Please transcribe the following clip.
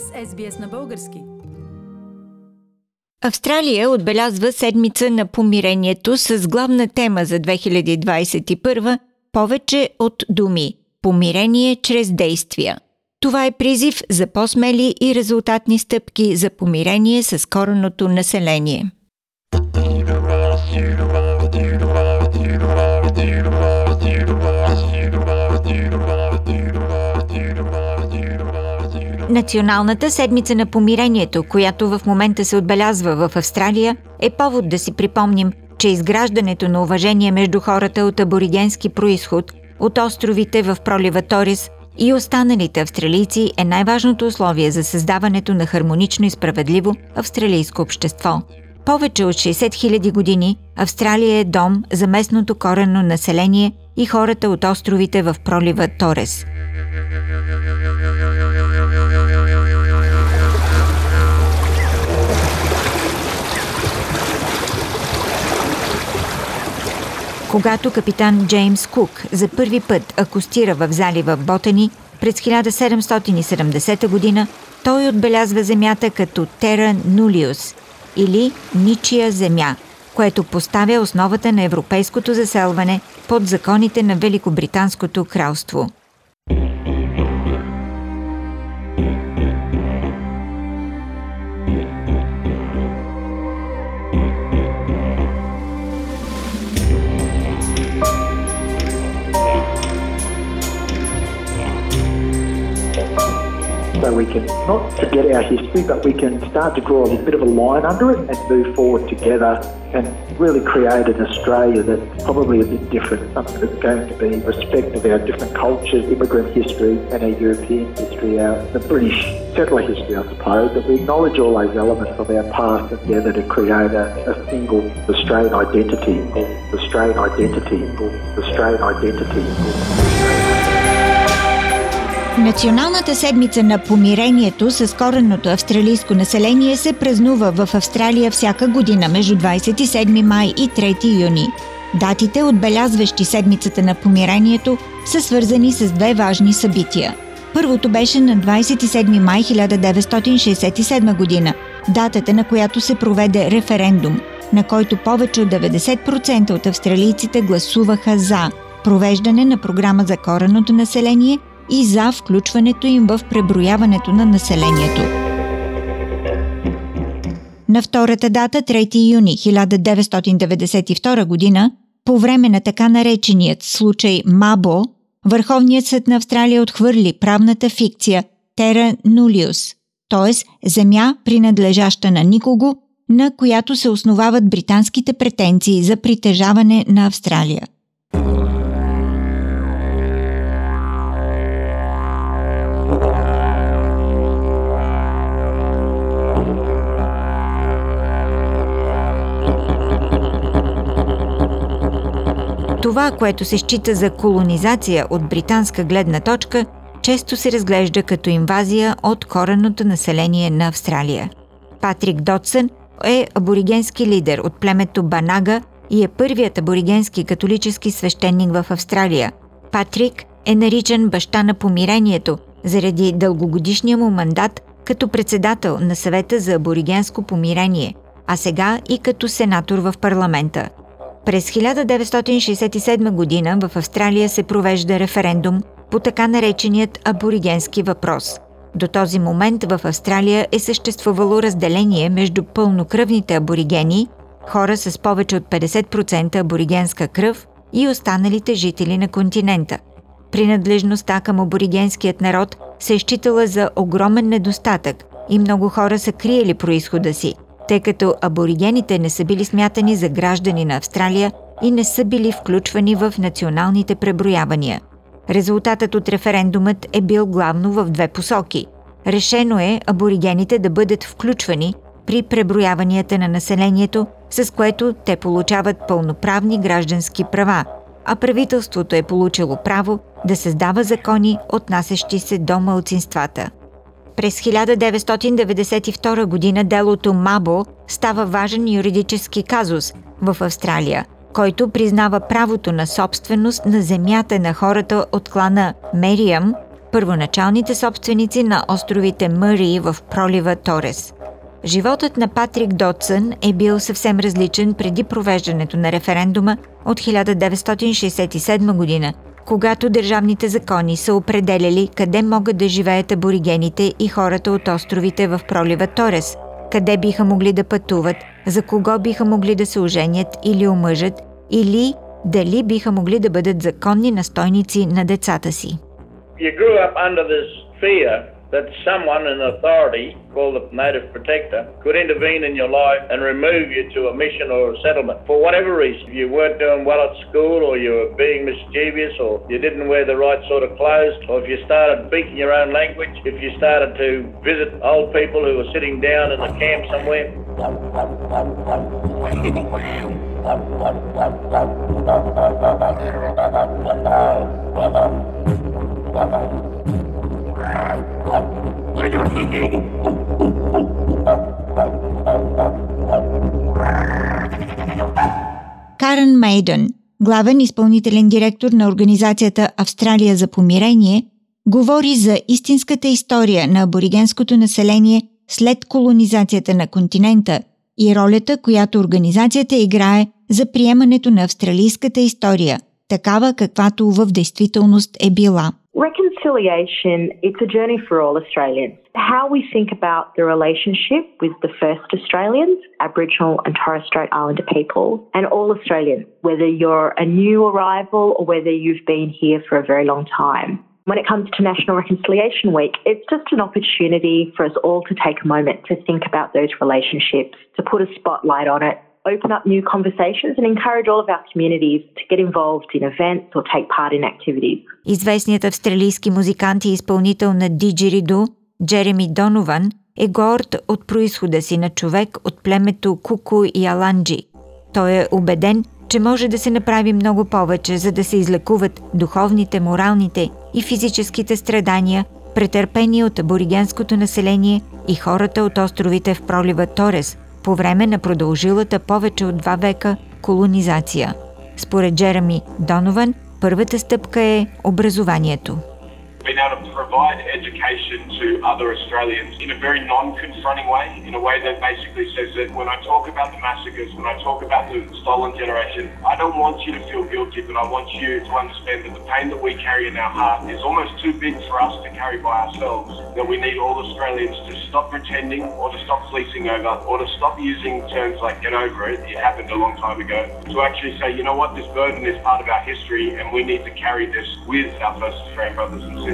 сте с SBS на български. Австралия отбелязва седмица на помирението с главна тема за 2021 повече от думи – помирение чрез действия. Това е призив за по-смели и резултатни стъпки за помирение с кореното население. Националната седмица на помирението, която в момента се отбелязва в Австралия, е повод да си припомним, че изграждането на уважение между хората от аборигенски происход от островите в пролива Торис и останалите австралийци е най-важното условие за създаването на хармонично и справедливо австралийско общество. Повече от 60 000 години Австралия е дом за местното коренно население и хората от островите в пролива Торес – когато капитан Джеймс Кук за първи път акустира в залива Ботани през 1770 година, той отбелязва земята като Тера Нулиус или Ничия земя, което поставя основата на европейското заселване под законите на Великобританското кралство – we can not forget our history, but we can start to draw a bit of a line under it and move forward together and really create an Australia that's probably a bit different, something that's going to be respect of our different cultures, immigrant history and our European history, our, the British settler history, I suppose, that we acknowledge all those elements of our past together to create a, a single Australian identity, Australian identity, Australian identity. Националната седмица на помирението с коренното австралийско население се празнува в Австралия всяка година между 27 май и 3 юни. Датите, отбелязващи седмицата на помирението, са свързани с две важни събития. Първото беше на 27 май 1967 година, датата на която се проведе референдум, на който повече от 90% от австралийците гласуваха за провеждане на програма за кореното население – и за включването им в преброяването на населението. На втората дата, 3 юни 1992 година, по време на така нареченият случай Мабо, Върховният съд на Австралия отхвърли правната фикция Тера Нулиус, т.е. земя, принадлежаща на никого, на която се основават британските претенции за притежаване на Австралия. Това, което се счита за колонизация от британска гледна точка, често се разглежда като инвазия от кореното население на Австралия. Патрик Дотсън е аборигенски лидер от племето Банага и е първият аборигенски католически свещеник в Австралия. Патрик е наричан баща на помирението заради дългогодишния му мандат като председател на съвета за аборигенско помирение, а сега и като сенатор в парламента – през 1967 година в Австралия се провежда референдум по така нареченият аборигенски въпрос. До този момент в Австралия е съществувало разделение между пълнокръвните аборигени, хора с повече от 50% аборигенска кръв и останалите жители на континента. Принадлежността към аборигенският народ се е считала за огромен недостатък и много хора са криели происхода си – тъй като аборигените не са били смятани за граждани на Австралия и не са били включвани в националните преброявания. Резултатът от референдумът е бил главно в две посоки. Решено е аборигените да бъдат включвани при преброяванията на населението, с което те получават пълноправни граждански права, а правителството е получило право да създава закони, отнасящи се до мълцинствата. През 1992 година делото Мабо става важен юридически казус в Австралия, който признава правото на собственост на земята на хората от клана Мериам първоначалните собственици на островите Мъри в пролива Торес. Животът на Патрик Дотсън е бил съвсем различен преди провеждането на референдума от 1967 година, когато държавните закони са определяли къде могат да живеят аборигените и хората от островите в пролива Торес, къде биха могли да пътуват, за кого биха могли да се оженят или омъжат, или дали биха могли да бъдат законни настойници на децата си. That someone in authority, called the Native Protector, could intervene in your life and remove you to a mission or a settlement for whatever reason. If you weren't doing well at school, or you were being mischievous, or you didn't wear the right sort of clothes, or if you started speaking your own language, if you started to visit old people who were sitting down in the camp somewhere. Карен Мейдън, главен изпълнителен директор на организацията Австралия за помирение, говори за истинската история на аборигенското население след колонизацията на континента и ролята, която организацията играе за приемането на австралийската история, такава каквато в действителност е била. Reconciliation, it's a journey for all Australians. How we think about the relationship with the first Australians, Aboriginal and Torres Strait Islander people, and all Australians, whether you're a new arrival or whether you've been here for a very long time. When it comes to National Reconciliation Week, it's just an opportunity for us all to take a moment to think about those relationships, to put a spotlight on it, open up new conversations and encourage all of our communities to get involved in events or take part in activities. Известният австралийски музикант и изпълнител на диджериду Джереми Донован е горд от происхода си на човек от племето Куку и Аланджи. Той е убеден, че може да се направи много повече, за да се излекуват духовните, моралните и физическите страдания, претърпени от аборигенското население и хората от островите в пролива Торес – по време на продължилата повече от два века колонизация. Според Джереми Донован, първата стъпка е образованието. Been able to provide education to other Australians in a very non-confronting way, in a way that basically says that when I talk about the massacres, when I talk about the stolen generation, I don't want you to feel guilty, but I want you to understand that the pain that we carry in our heart is almost too big for us to carry by ourselves, that we need all Australians to stop pretending or to stop fleecing over or to stop using terms like get over it, it happened a long time ago, to actually say, you know what, this burden is part of our history and we need to carry this with our First Australian brothers and sisters.